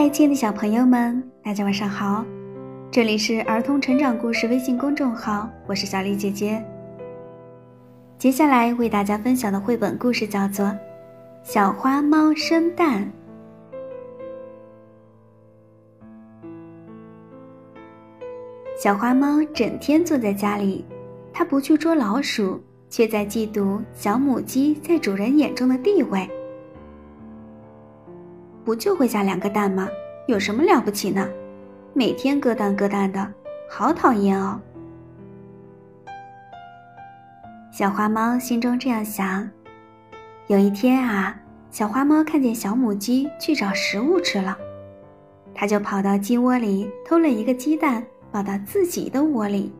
嗨，亲爱的小朋友们，大家晚上好！这里是儿童成长故事微信公众号，我是小丽姐姐。接下来为大家分享的绘本故事叫做《小花猫生蛋》。小花猫整天坐在家里，它不去捉老鼠，却在嫉妒小母鸡在主人眼中的地位。不就会下两个蛋吗？有什么了不起呢？每天咯蛋咯蛋的，好讨厌哦！小花猫心中这样想。有一天啊，小花猫看见小母鸡去找食物吃了，它就跑到鸡窝里偷了一个鸡蛋，抱到自己的窝里。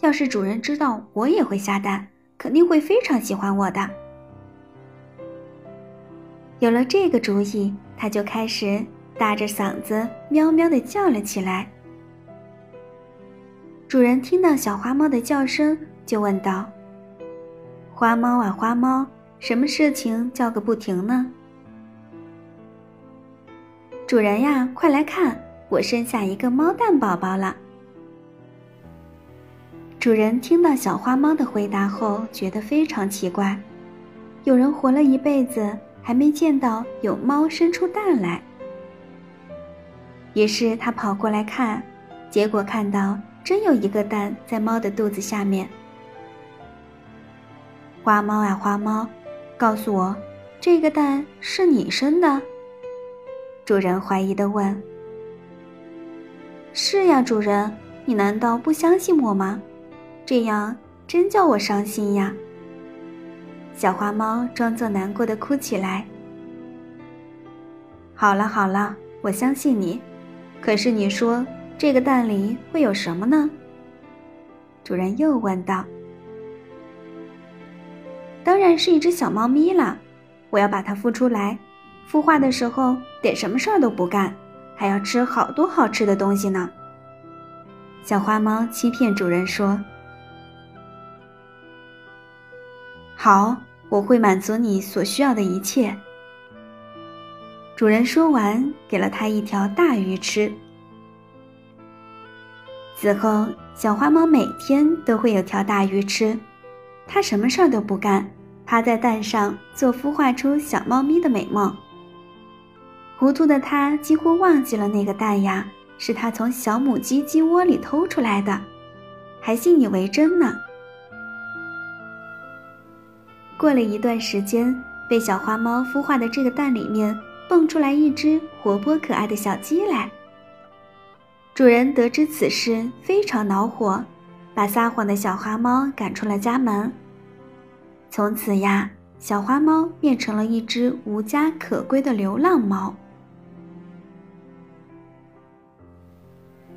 要是主人知道我也会下蛋，肯定会非常喜欢我的。有了这个主意，他就开始大着嗓子喵喵地叫了起来。主人听到小花猫的叫声，就问道：“花猫啊，花猫，什么事情叫个不停呢？”主人呀，快来看，我生下一个猫蛋宝宝了。主人听到小花猫的回答后，觉得非常奇怪，有人活了一辈子。还没见到有猫生出蛋来，于是他跑过来看，结果看到真有一个蛋在猫的肚子下面。花猫啊花猫，告诉我，这个蛋是你生的？主人怀疑的问。是呀，主人，你难道不相信我吗？这样真叫我伤心呀。小花猫装作难过的哭起来。好了好了，我相信你。可是你说这个蛋里会有什么呢？主人又问道。当然是一只小猫咪啦！我要把它孵出来，孵化的时候得什么事儿都不干，还要吃好多好吃的东西呢。小花猫欺骗主人说。好，我会满足你所需要的一切。主人说完，给了他一条大鱼吃。此后，小花猫每天都会有条大鱼吃，它什么事儿都不干，趴在蛋上做孵化出小猫咪的美梦。糊涂的它几乎忘记了那个蛋呀，是它从小母鸡鸡窝里偷出来的，还信以为真呢。过了一段时间，被小花猫孵化的这个蛋里面蹦出来一只活泼可爱的小鸡来。主人得知此事，非常恼火，把撒谎的小花猫赶出了家门。从此呀，小花猫变成了一只无家可归的流浪猫。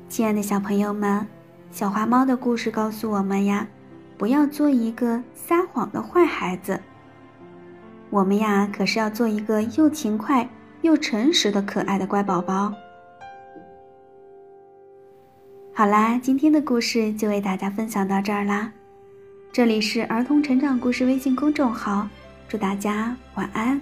亲爱的小朋友们，小花猫的故事告诉我们呀。不要做一个撒谎的坏孩子。我们呀，可是要做一个又勤快又诚实的可爱的乖宝宝。好啦，今天的故事就为大家分享到这儿啦。这里是儿童成长故事微信公众号，祝大家晚安。